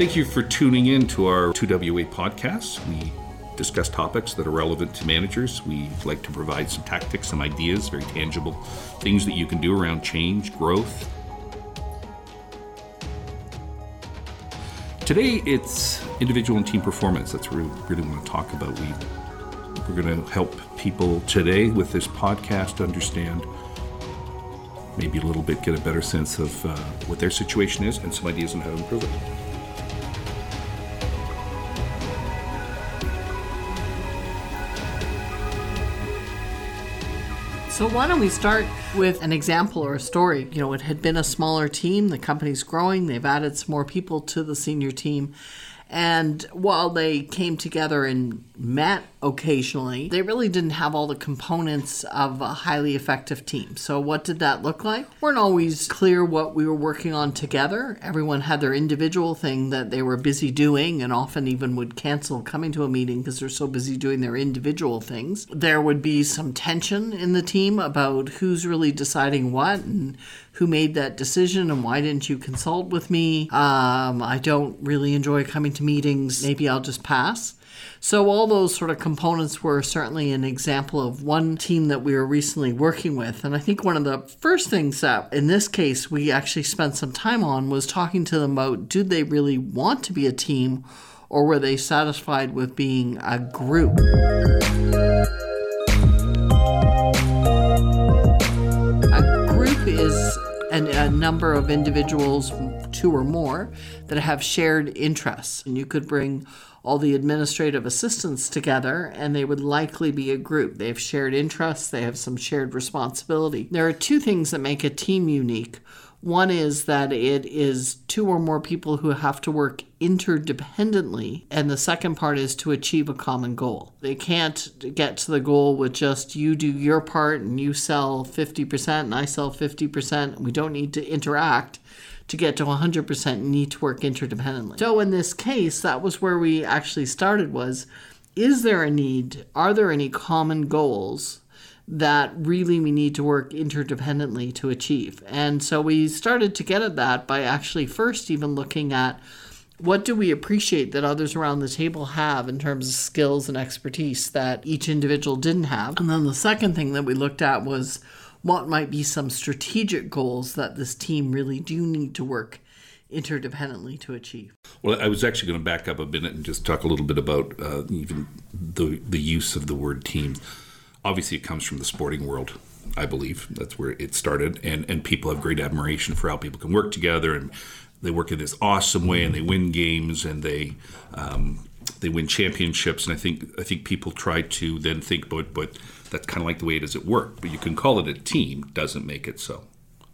Thank you for tuning in to our 2WA podcast. We discuss topics that are relevant to managers. We like to provide some tactics, some ideas, very tangible things that you can do around change, growth. Today it's individual and team performance. That's what we really want to talk about. We, we're going to help people today with this podcast understand maybe a little bit get a better sense of uh, what their situation is and some ideas on how to improve it. So why don't we start with an example or a story? You know, it had been a smaller team, the company's growing, they've added some more people to the senior team. And while they came together and met occasionally, they really didn't have all the components of a highly effective team. So, what did that look like? Weren't always clear what we were working on together. Everyone had their individual thing that they were busy doing, and often even would cancel coming to a meeting because they're so busy doing their individual things. There would be some tension in the team about who's really deciding what and who made that decision and why didn't you consult with me? Um, I don't really enjoy coming to meetings. Maybe I'll just pass. So, all those sort of components were certainly an example of one team that we were recently working with. And I think one of the first things that, in this case, we actually spent some time on was talking to them about did they really want to be a team or were they satisfied with being a group? A group is and a number of individuals, two or more, that have shared interests. And you could bring all the administrative assistants together, and they would likely be a group. They have shared interests, they have some shared responsibility. There are two things that make a team unique. One is that it is two or more people who have to work interdependently, and the second part is to achieve a common goal. They can't get to the goal with just you do your part and you sell 50% and I sell 50%. We don't need to interact to get to 100% you need to work interdependently. So in this case, that was where we actually started was is there a need? Are there any common goals that really we need to work interdependently to achieve? And so we started to get at that by actually first even looking at what do we appreciate that others around the table have in terms of skills and expertise that each individual didn't have? And then the second thing that we looked at was what might be some strategic goals that this team really do need to work interdependently to achieve. Well, I was actually going to back up a minute and just talk a little bit about uh, even the the use of the word team. Obviously, it comes from the sporting world. I believe that's where it started, and and people have great admiration for how people can work together, and they work in this awesome way, and they win games, and they um, they win championships, and I think I think people try to then think, but but that's kind of like the way it is at work. But you can call it a team, doesn't make it so.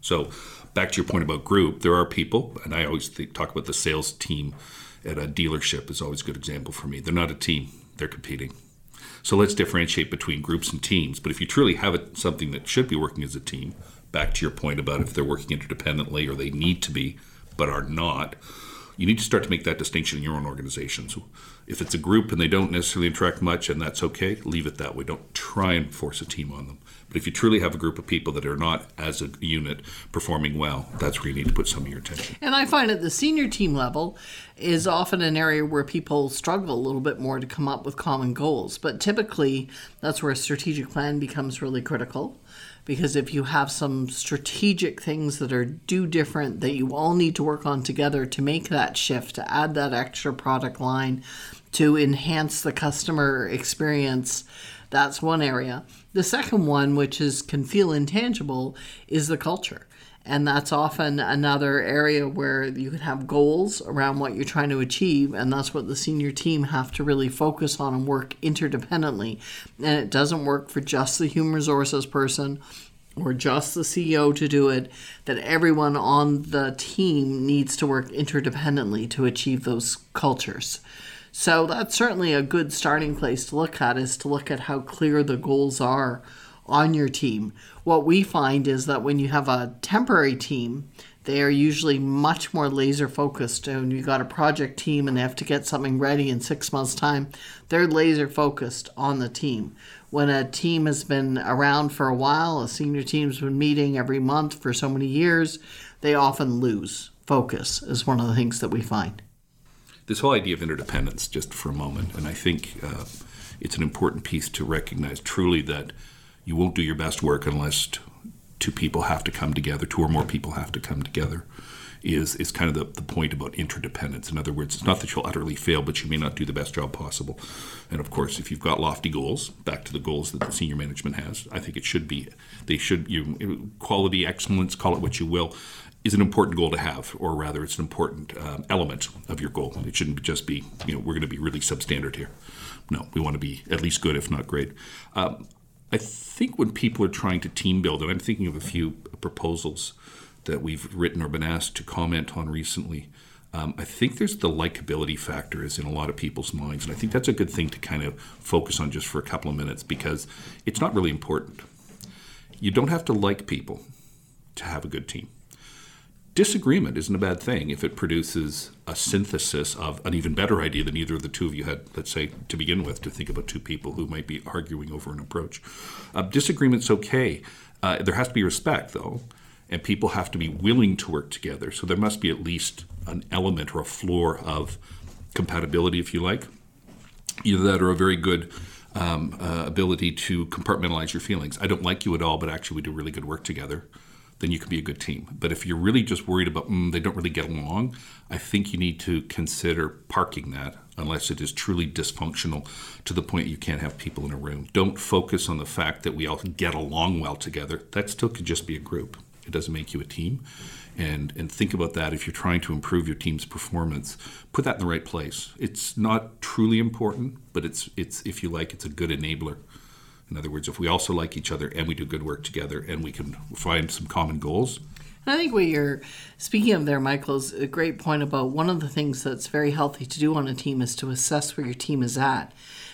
So back to your point about group, there are people, and I always think, talk about the sales team at a dealership is always a good example for me. They're not a team; they're competing. So let's differentiate between groups and teams. But if you truly have it, something that should be working as a team, back to your point about if they're working interdependently or they need to be but are not, you need to start to make that distinction in your own organization. So if it's a group and they don't necessarily interact much and that's okay, leave it that way. Don't try and force a team on them. But if you truly have a group of people that are not as a unit performing well, that's where you need to put some of your attention. And I find at the senior team level is often an area where people struggle a little bit more to come up with common goals. But typically, that's where a strategic plan becomes really critical because if you have some strategic things that are do different that you all need to work on together to make that shift to add that extra product line to enhance the customer experience that's one area. The second one which is can feel intangible is the culture and that's often another area where you can have goals around what you're trying to achieve. And that's what the senior team have to really focus on and work interdependently. And it doesn't work for just the human resources person or just the CEO to do it, that everyone on the team needs to work interdependently to achieve those cultures. So that's certainly a good starting place to look at is to look at how clear the goals are on your team. What we find is that when you have a temporary team, they are usually much more laser focused. And you've got a project team and they have to get something ready in six months' time, they're laser focused on the team. When a team has been around for a while, a senior team's been meeting every month for so many years, they often lose focus, is one of the things that we find. this whole idea of interdependence, just for a moment, and I think uh, it's an important piece to recognize truly that you won't do your best work unless two people have to come together, two or more people have to come together. Is, is kind of the, the point about interdependence. In other words, it's not that you'll utterly fail, but you may not do the best job possible. And of course, if you've got lofty goals, back to the goals that the senior management has, I think it should be, they should, you quality, excellence, call it what you will, is an important goal to have, or rather, it's an important um, element of your goal. It shouldn't just be, you know, we're going to be really substandard here. No, we want to be at least good, if not great. Um, I think when people are trying to team build, and I'm thinking of a few proposals that we've written or been asked to comment on recently. Um, I think there's the likability factor is in a lot of people's minds, and I think that's a good thing to kind of focus on just for a couple of minutes because it's not really important. You don't have to like people to have a good team disagreement isn't a bad thing if it produces a synthesis of an even better idea than either of the two of you had, let's say, to begin with, to think about two people who might be arguing over an approach. Uh, disagreement's okay. Uh, there has to be respect, though, and people have to be willing to work together. So there must be at least an element or a floor of compatibility, if you like, either that or a very good. Um, uh, ability to compartmentalize your feelings. I don't like you at all, but actually, we do really good work together then you can be a good team. But if you're really just worried about mm, they don't really get along, I think you need to consider parking that unless it is truly dysfunctional to the point you can't have people in a room. Don't focus on the fact that we all get along well together. That still could just be a group. It doesn't make you a team. And, and think about that if you're trying to improve your team's performance. Put that in the right place. It's not truly important, but it's it's if you like, it's a good enabler. In other words, if we also like each other and we do good work together and we can find some common goals. I think what you're speaking of there, Michael, is a great point about one of the things that's very healthy to do on a team is to assess where your team is at.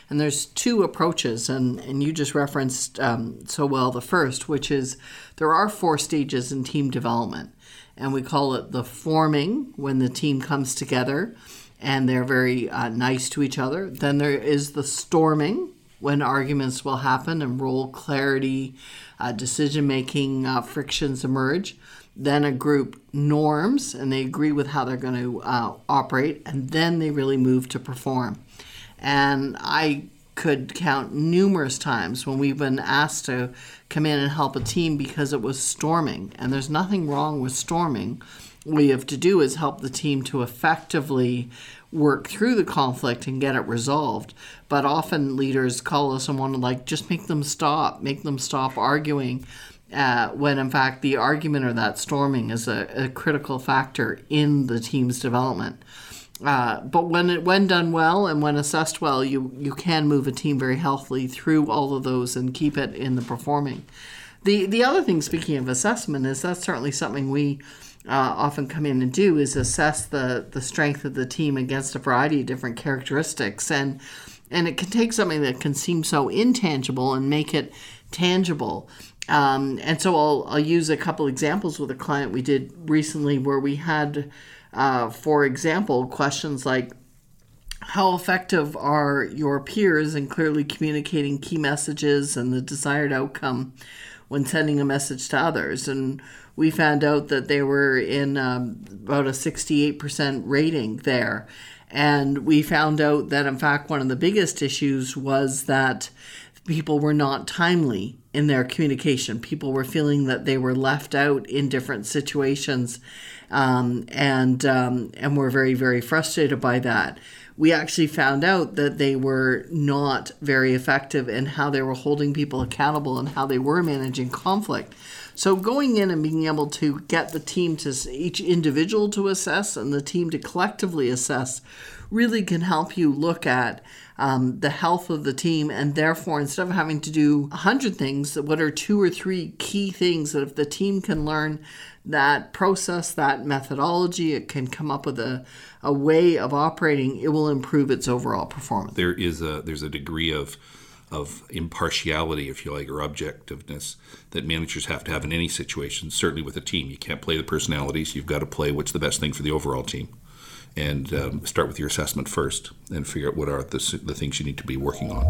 And there's two approaches, and, and you just referenced um, so well the first, which is there are four stages in team development. And we call it the forming, when the team comes together and they're very uh, nice to each other. Then there is the storming, when arguments will happen and role clarity, uh, decision making uh, frictions emerge. Then a group norms and they agree with how they're going to uh, operate, and then they really move to perform. And I could count numerous times when we've been asked to come in and help a team because it was storming. And there's nothing wrong with storming. You have to do is help the team to effectively work through the conflict and get it resolved. But often leaders call us and want to like just make them stop, make them stop arguing. Uh, when in fact the argument or that storming is a, a critical factor in the team's development. Uh, but when it when done well and when assessed well, you you can move a team very healthily through all of those and keep it in the performing. The the other thing, speaking of assessment, is that's certainly something we uh, often come in and do is assess the the strength of the team against a variety of different characteristics. And and it can take something that can seem so intangible and make it tangible. Um, and so I'll, I'll use a couple examples with a client we did recently where we had uh, for example questions like how effective are your peers in clearly communicating key messages and the desired outcome when sending a message to others and we found out that they were in um, about a 68% rating there. And we found out that, in fact, one of the biggest issues was that people were not timely in their communication. People were feeling that they were left out in different situations um, and, um, and were very, very frustrated by that. We actually found out that they were not very effective in how they were holding people accountable and how they were managing conflict. So going in and being able to get the team to each individual to assess and the team to collectively assess really can help you look at um, the health of the team and therefore instead of having to do a hundred things what are two or three key things that if the team can learn that process that methodology it can come up with a, a way of operating it will improve its overall performance there is a there's a degree of of impartiality, if you like, or objectiveness that managers have to have in any situation, certainly with a team. You can't play the personalities. You've got to play what's the best thing for the overall team. And um, start with your assessment first and figure out what are the, the things you need to be working on.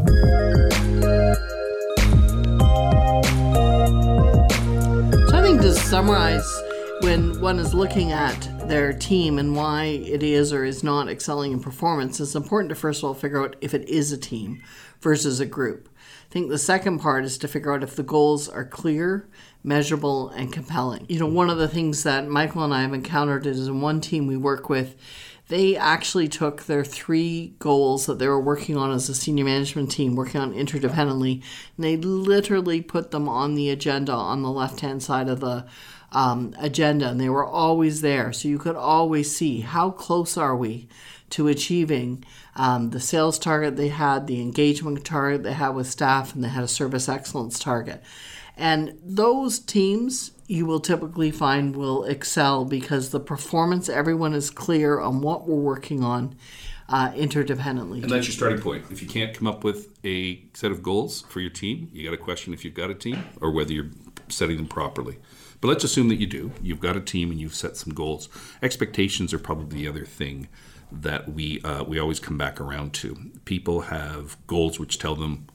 To summarize, when one is looking at their team and why it is or is not excelling in performance, it's important to first of all figure out if it is a team versus a group. I think the second part is to figure out if the goals are clear, measurable, and compelling. You know, one of the things that Michael and I have encountered is in one team we work with, they actually took their three goals that they were working on as a senior management team, working on interdependently, and they literally put them on the agenda on the left hand side of the um, agenda, and they were always there. So you could always see how close are we to achieving um, the sales target they had, the engagement target they had with staff, and they had a service excellence target. And those teams you will typically find will excel because the performance, everyone is clear on what we're working on uh, interdependently. And that's your starting point. If you can't come up with a set of goals for your team, you got to question if you've got a team or whether you're setting them properly. But let's assume that you do. You've got a team and you've set some goals. Expectations are probably the other thing that we uh, we always come back around to. People have goals which tell them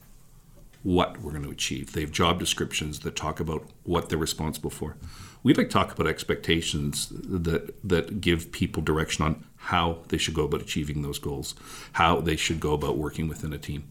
what we're going to achieve. They have job descriptions that talk about what they're responsible for. We like to talk about expectations that that give people direction on how they should go about achieving those goals, how they should go about working within a team.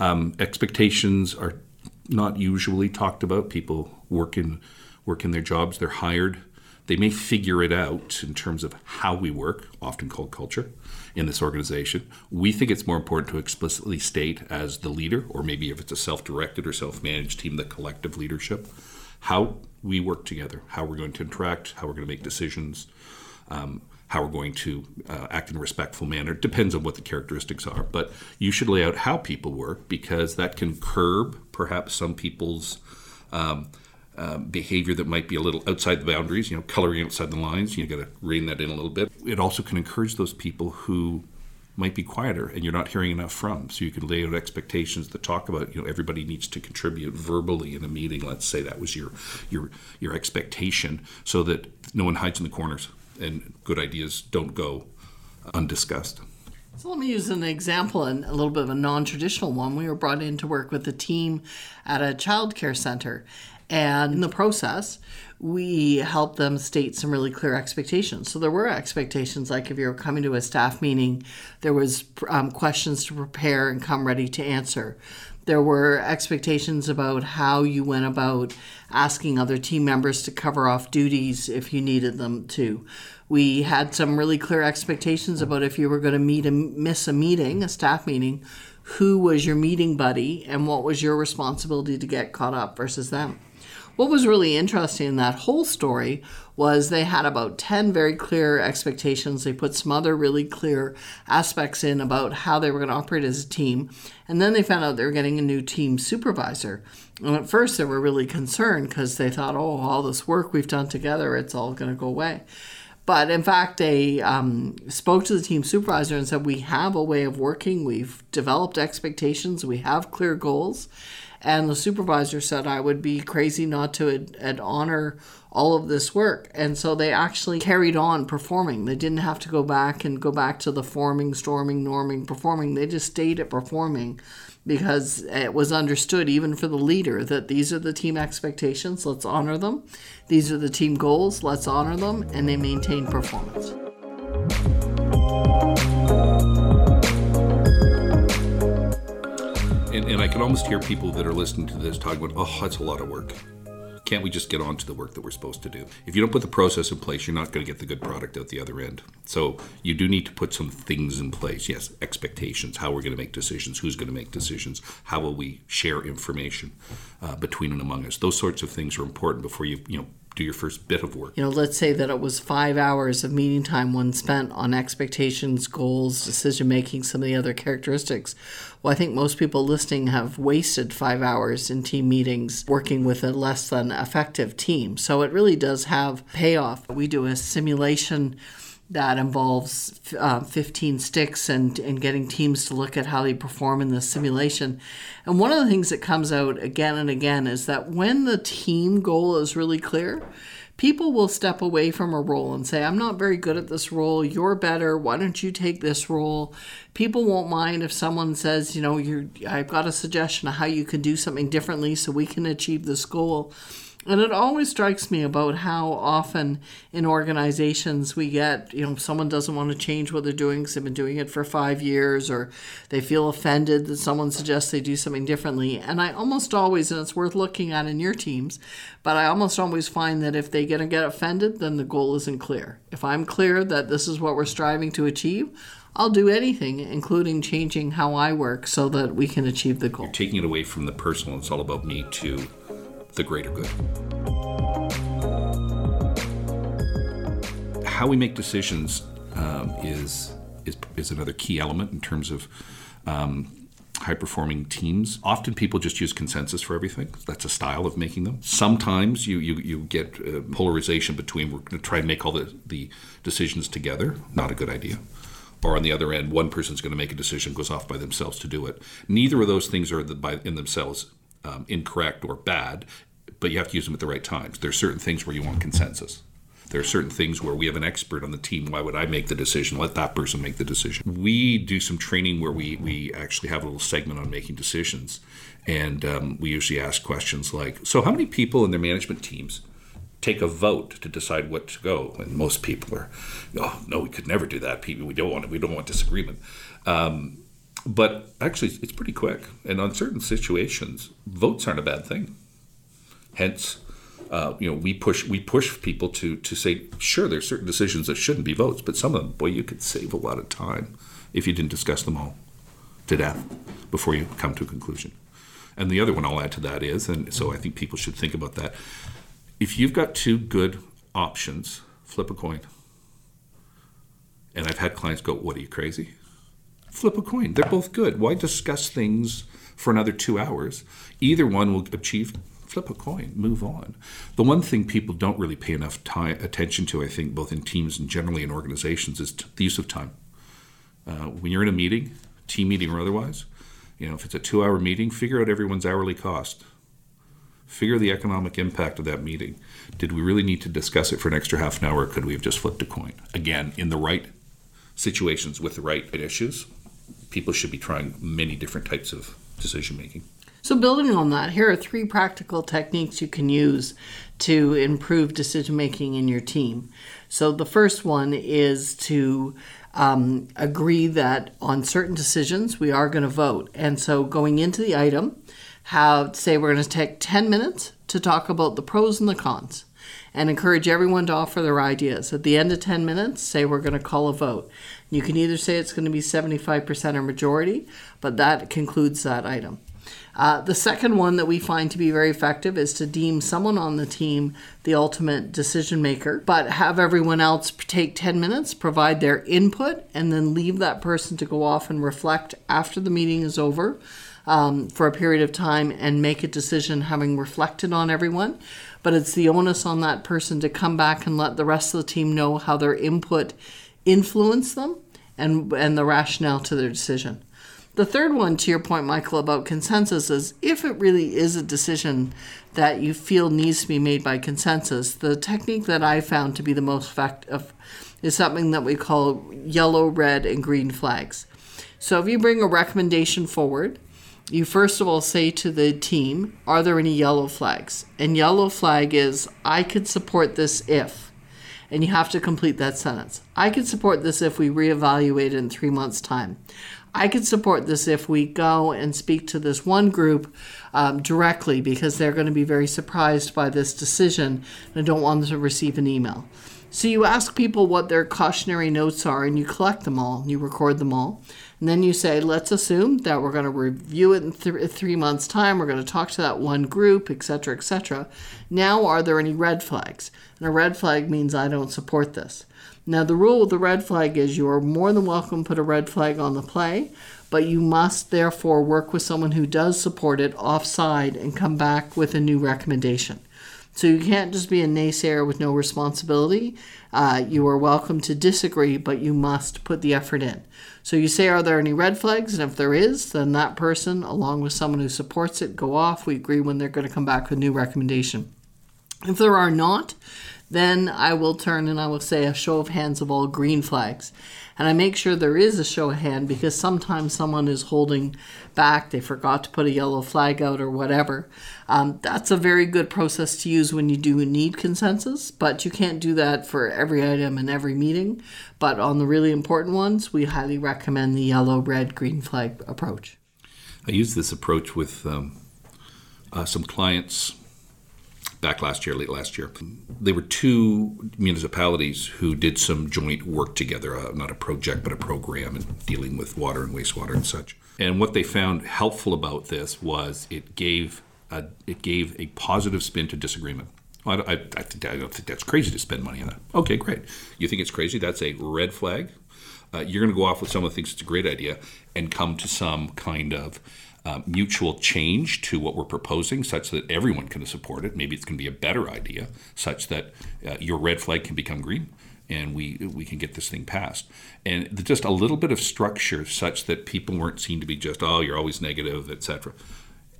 Um, expectations are not usually talked about. People work in work in their jobs, they're hired. They may figure it out in terms of how we work, often called culture, in this organization. We think it's more important to explicitly state as the leader, or maybe if it's a self directed or self managed team, the collective leadership, how we work together, how we're going to interact, how we're going to make decisions. Um, how we're going to uh, act in a respectful manner it depends on what the characteristics are. But you should lay out how people work because that can curb perhaps some people's um, um, behavior that might be a little outside the boundaries, you know, coloring outside the lines. You got to rein that in a little bit. It also can encourage those people who might be quieter and you're not hearing enough from. So you can lay out expectations that talk about, you know, everybody needs to contribute verbally in a meeting. Let's say that was your your your expectation, so that no one hides in the corners and good ideas don't go undiscussed. So let me use an example and a little bit of a non-traditional one. We were brought in to work with a team at a child care center and in the process, we helped them state some really clear expectations. So there were expectations, like if you were coming to a staff meeting, there was um, questions to prepare and come ready to answer. There were expectations about how you went about asking other team members to cover off duties if you needed them to. We had some really clear expectations about if you were going to meet miss a meeting, a staff meeting, who was your meeting buddy and what was your responsibility to get caught up versus them. What was really interesting in that whole story was they had about 10 very clear expectations. They put some other really clear aspects in about how they were going to operate as a team. And then they found out they were getting a new team supervisor. And at first, they were really concerned because they thought, oh, all this work we've done together, it's all going to go away. But in fact, they um, spoke to the team supervisor and said, We have a way of working. We've developed expectations. We have clear goals. And the supervisor said I would be crazy not to ad- ad- honor all of this work. And so they actually carried on performing. They didn't have to go back and go back to the forming, storming, norming, performing. They just stayed at performing because it was understood, even for the leader, that these are the team expectations, let's honor them. These are the team goals, let's honor them. And they maintain performance. And, and I can almost hear people that are listening to this talking about, oh, that's a lot of work. Can't we just get on to the work that we're supposed to do? If you don't put the process in place, you're not going to get the good product out the other end. So you do need to put some things in place. Yes, expectations, how we're going to make decisions, who's going to make decisions, how will we share information uh, between and among us. Those sorts of things are important before you, you know, do your first bit of work. You know, let's say that it was five hours of meeting time one spent on expectations, goals, decision making, some of the other characteristics. Well, I think most people listening have wasted five hours in team meetings working with a less than effective team. So it really does have payoff. We do a simulation that involves uh, 15 sticks and, and getting teams to look at how they perform in the simulation. And one of the things that comes out again and again is that when the team goal is really clear, people will step away from a role and say, I'm not very good at this role. You're better. Why don't you take this role? People won't mind if someone says, you know, you I've got a suggestion of how you can do something differently so we can achieve this goal And it always strikes me about how often in organizations we get, you know, someone doesn't want to change what they're doing because they've been doing it for five years, or they feel offended that someone suggests they do something differently. And I almost always, and it's worth looking at in your teams, but I almost always find that if they're going to get offended, then the goal isn't clear. If I'm clear that this is what we're striving to achieve, I'll do anything, including changing how I work so that we can achieve the goal. You're taking it away from the personal, it's all about me to the greater good. How we make decisions um, is, is is another key element in terms of um, high performing teams. Often people just use consensus for everything. That's a style of making them. Sometimes you you, you get uh, polarization between we're going to try and make all the, the decisions together. Not a good idea. Or on the other end, one person's going to make a decision, goes off by themselves to do it. Neither of those things are the, by, in themselves um, incorrect or bad but you have to use them at the right times. There are certain things where you want consensus. There are certain things where we have an expert on the team. Why would I make the decision? Let that person make the decision. We do some training where we, we actually have a little segment on making decisions. And um, we usually ask questions like So, how many people in their management teams take a vote to decide what to go? And most people are, Oh, no, we could never do that. People, we don't want, we don't want disagreement. Um, but actually, it's pretty quick. And on certain situations, votes aren't a bad thing. Hence, uh, you know, we push we push people to to say, sure, there's certain decisions that shouldn't be votes, but some of them, boy, you could save a lot of time if you didn't discuss them all to death before you come to a conclusion. And the other one I'll add to that is, and so I think people should think about that. If you've got two good options, flip a coin. And I've had clients go, "What are you crazy?" Flip a coin. They're both good. Why discuss things for another two hours? Either one will achieve flip a coin, move on. The one thing people don't really pay enough time, attention to, I think, both in teams and generally in organizations, is t- the use of time. Uh, when you're in a meeting, team meeting or otherwise, you know, if it's a two-hour meeting, figure out everyone's hourly cost. Figure the economic impact of that meeting. Did we really need to discuss it for an extra half an hour? Or could we have just flipped a coin? Again, in the right situations with the right issues, people should be trying many different types of decision making. So, building on that, here are three practical techniques you can use to improve decision making in your team. So, the first one is to um, agree that on certain decisions we are going to vote. And so, going into the item, have say we're going to take 10 minutes to talk about the pros and the cons and encourage everyone to offer their ideas. At the end of 10 minutes, say we're going to call a vote. You can either say it's going to be 75% or majority, but that concludes that item. Uh, the second one that we find to be very effective is to deem someone on the team the ultimate decision maker, but have everyone else take 10 minutes, provide their input, and then leave that person to go off and reflect after the meeting is over. Um, for a period of time and make a decision having reflected on everyone. But it's the onus on that person to come back and let the rest of the team know how their input influenced them and, and the rationale to their decision. The third one, to your point, Michael, about consensus is if it really is a decision that you feel needs to be made by consensus, the technique that I found to be the most effective is something that we call yellow, red, and green flags. So if you bring a recommendation forward, you first of all say to the team, Are there any yellow flags? And yellow flag is, I could support this if. And you have to complete that sentence. I could support this if we reevaluate in three months' time. I could support this if we go and speak to this one group um, directly because they're going to be very surprised by this decision and I don't want them to receive an email. So you ask people what their cautionary notes are and you collect them all, and you record them all. And then you say, let's assume that we're going to review it in th- three months' time. We're going to talk to that one group, etc., etc. Now, are there any red flags? And a red flag means I don't support this. Now, the rule with the red flag is you are more than welcome to put a red flag on the play, but you must therefore work with someone who does support it offside and come back with a new recommendation. So you can't just be a naysayer with no responsibility. Uh, you are welcome to disagree, but you must put the effort in. So you say, Are there any red flags? And if there is, then that person, along with someone who supports it, go off. We agree when they're going to come back with a new recommendation. If there are not, Then I will turn and I will say a show of hands of all green flags. And I make sure there is a show of hand because sometimes someone is holding back, they forgot to put a yellow flag out or whatever. Um, that's a very good process to use when you do need consensus, but you can't do that for every item in every meeting. But on the really important ones, we highly recommend the yellow, red, green flag approach. I use this approach with um, uh, some clients back last year, late last year. They were two municipalities who did some joint work together, uh, not a project, but a program, and dealing with water and wastewater and such. And what they found helpful about this was it gave a, it gave a positive spin to disagreement. I, I, I, I don't think that's crazy to spend money on that. Okay, great. You think it's crazy? That's a red flag. Uh, you're going to go off with someone who thinks it's a great idea and come to some kind of uh, mutual change to what we're proposing, such that everyone can support it. Maybe it's going to be a better idea, such that uh, your red flag can become green, and we we can get this thing passed. And just a little bit of structure, such that people weren't seen to be just oh you're always negative, etc.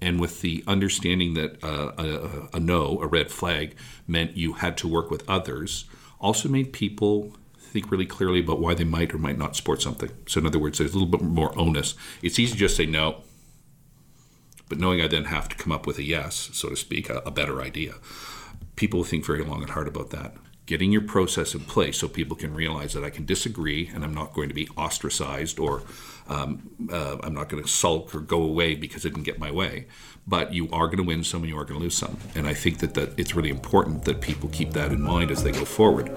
And with the understanding that uh, a, a no, a red flag, meant you had to work with others, also made people think really clearly about why they might or might not support something. So, in other words, there's a little bit more onus. It's easy to just say no, but knowing I then have to come up with a yes, so to speak, a, a better idea, people think very long and hard about that. Getting your process in place so people can realize that I can disagree and I'm not going to be ostracized or um, uh, I'm not going to sulk or go away because I didn't get my way. But you are going to win some and you are going to lose some. And I think that, that it's really important that people keep that in mind as they go forward.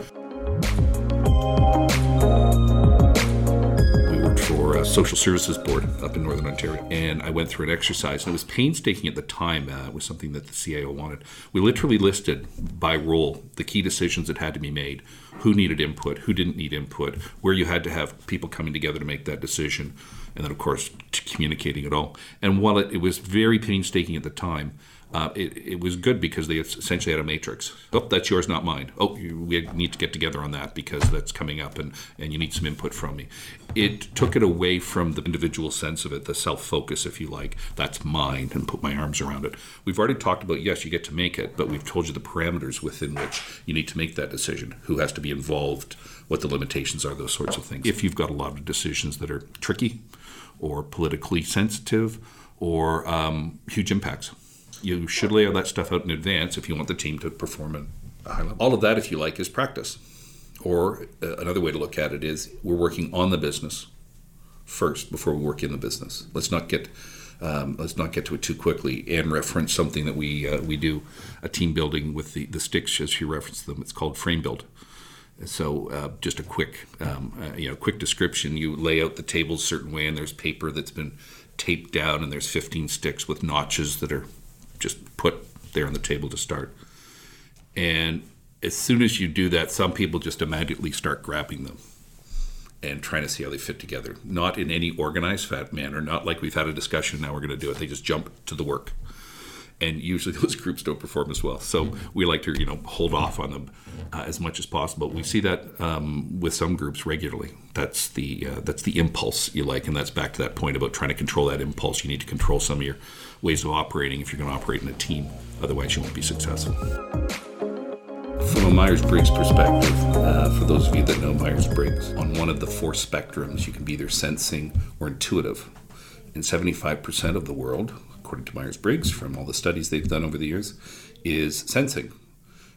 Social services board up in Northern Ontario. And I went through an exercise, and it was painstaking at the time. Uh, it was something that the CIO wanted. We literally listed by role the key decisions that had to be made, who needed input, who didn't need input, where you had to have people coming together to make that decision, and then, of course, communicating it all. And while it, it was very painstaking at the time, uh, it, it, was good because they essentially had a matrix. Oh, that's yours, not mine. Oh, you, we need to get together on that because that's coming up and, and you need some input from me. It took it away from the individual sense of it, the self focus, if you like. That's mine, and put my arms around it. We've already talked about, yes, you get to make it, but we've told you the parameters within which you need to make that decision, who has to be involved, what the limitations are, those sorts of things. If you've got a lot of decisions that are tricky or politically sensitive or um, huge impacts you should lay all that stuff out in advance if you want the team to perform at a high level. All of that, if you like, is practice. Or uh, another way to look at it is we're working on the business first before we work in the business. Let's not get um, let's not get to it too quickly and reference something that we uh, we do a team building with the the sticks as you reference them. It's called frame build. So uh, just a quick um, uh, you know quick description. You lay out the tables a certain way, and there's paper that's been taped down, and there's 15 sticks with notches that are just put there on the table to start. And as soon as you do that, some people just immediately start grabbing them and trying to see how they fit together. Not in any organized fat manner, not like we've had a discussion, now we're going to do it. They just jump to the work. And usually those groups don't perform as well. So we like to, you know, hold off on them uh, as much as possible. We see that um, with some groups regularly. That's the uh, that's the impulse you like, and that's back to that point about trying to control that impulse. You need to control some of your ways of operating if you're going to operate in a team. Otherwise, you won't be successful. From a Myers Briggs perspective, uh, for those of you that know Myers Briggs, on one of the four spectrums, you can be either sensing or intuitive. And 75% of the world, according to Myers Briggs, from all the studies they've done over the years, is sensing.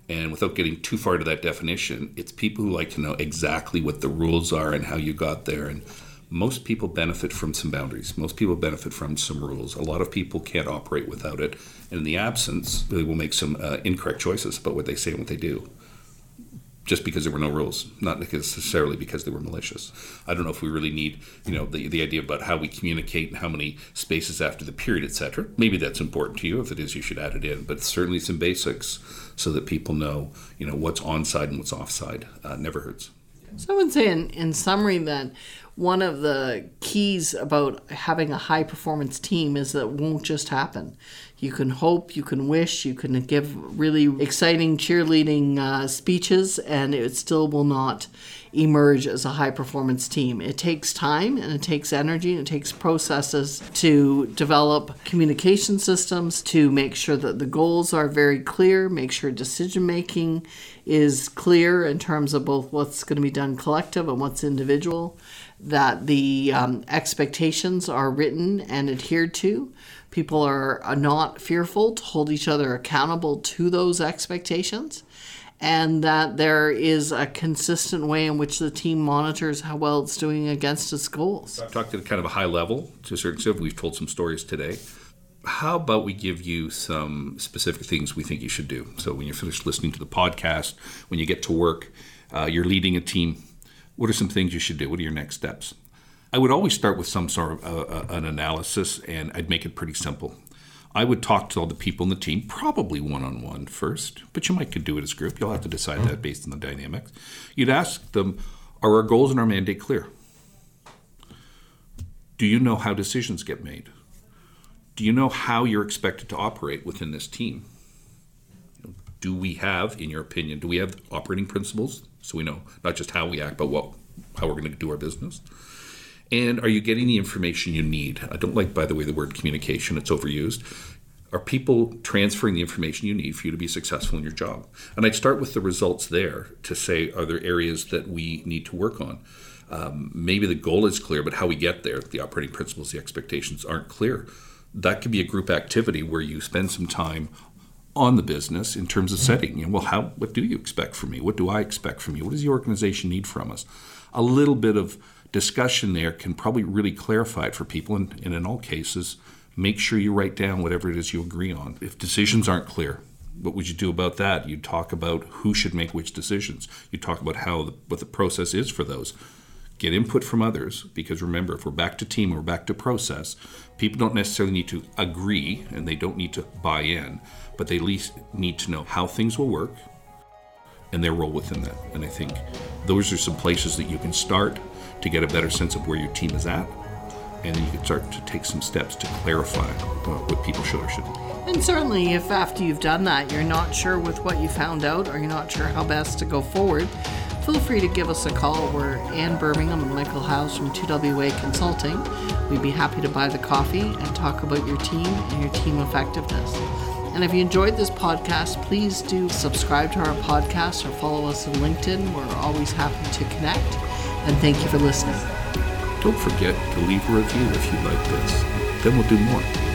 And without getting too far to that definition, it's people who like to know exactly what the rules are and how you got there and most people benefit from some boundaries. Most people benefit from some rules. A lot of people can't operate without it. And in the absence, they will make some uh, incorrect choices about what they say and what they do. Just because there were no rules, not necessarily because they were malicious. I don't know if we really need, you know, the, the idea about how we communicate and how many spaces after the period, etc. Maybe that's important to you. If it is, you should add it in. But certainly some basics so that people know, you know, what's onside and what's offside. Uh, never hurts. So I would say, in, in summary, that one of the keys about having a high performance team is that it won't just happen. You can hope, you can wish, you can give really exciting cheerleading uh, speeches, and it still will not emerge as a high performance team. It takes time and it takes energy and it takes processes to develop communication systems to make sure that the goals are very clear, make sure decision making is clear in terms of both what's going to be done collective and what's individual, that the um, expectations are written and adhered to. People are, are not fearful to hold each other accountable to those expectations and that there is a consistent way in which the team monitors how well it's doing against its goals. I've talked at kind of a high level to a certain extent. We've told some stories today. How about we give you some specific things we think you should do? So when you're finished listening to the podcast, when you get to work, uh, you're leading a team. What are some things you should do? What are your next steps? I would always start with some sort of uh, uh an analysis, and I'd make it pretty simple. I would talk to all the people in the team, probably one on one first, but you might could do it as a group. You'll have to decide that based on the dynamics. You'd ask them, are our goals and our mandate clear? Do you know how decisions get made? Do you know how you're expected to operate within this team? Do we have, in your opinion, do we have operating principles so we know not just how we act, but what how we're going to do our business? And are you getting the information you need? I don't like, by the way, the word communication, it's overused. Are people transferring the information you need for you to be successful in your job? And I'd start with the results there to say, are there areas that we need to work on? Um, maybe the goal is clear, but how we get there, the operating principles, the expectations aren't clear. That could be a group activity where you spend some time on the business in terms of mm-hmm. setting. You know, well, how what do you expect from me? What do I expect from you? What does the organization need from us? A little bit of discussion there can probably really clarify it for people. And, and in all cases, make sure you write down whatever it is you agree on. If decisions aren't clear, what would you do about that? You talk about who should make which decisions. You talk about how the, what the process is for those. Get input from others because remember, if we're back to team, we're back to process. People don't necessarily need to agree and they don't need to buy in, but they at least need to know how things will work and their role within that. And I think those are some places that you can start to get a better sense of where your team is at. And then you can start to take some steps to clarify uh, what people should or shouldn't. And certainly, if after you've done that, you're not sure with what you found out or you're not sure how best to go forward, feel free to give us a call. We're Ann Birmingham and Michael House from 2WA Consulting. We'd be happy to buy the coffee and talk about your team and your team effectiveness. And if you enjoyed this podcast, please do subscribe to our podcast or follow us on LinkedIn. We're always happy to connect and thank you for listening. Don't forget to leave a review if you like this. Then we'll do more.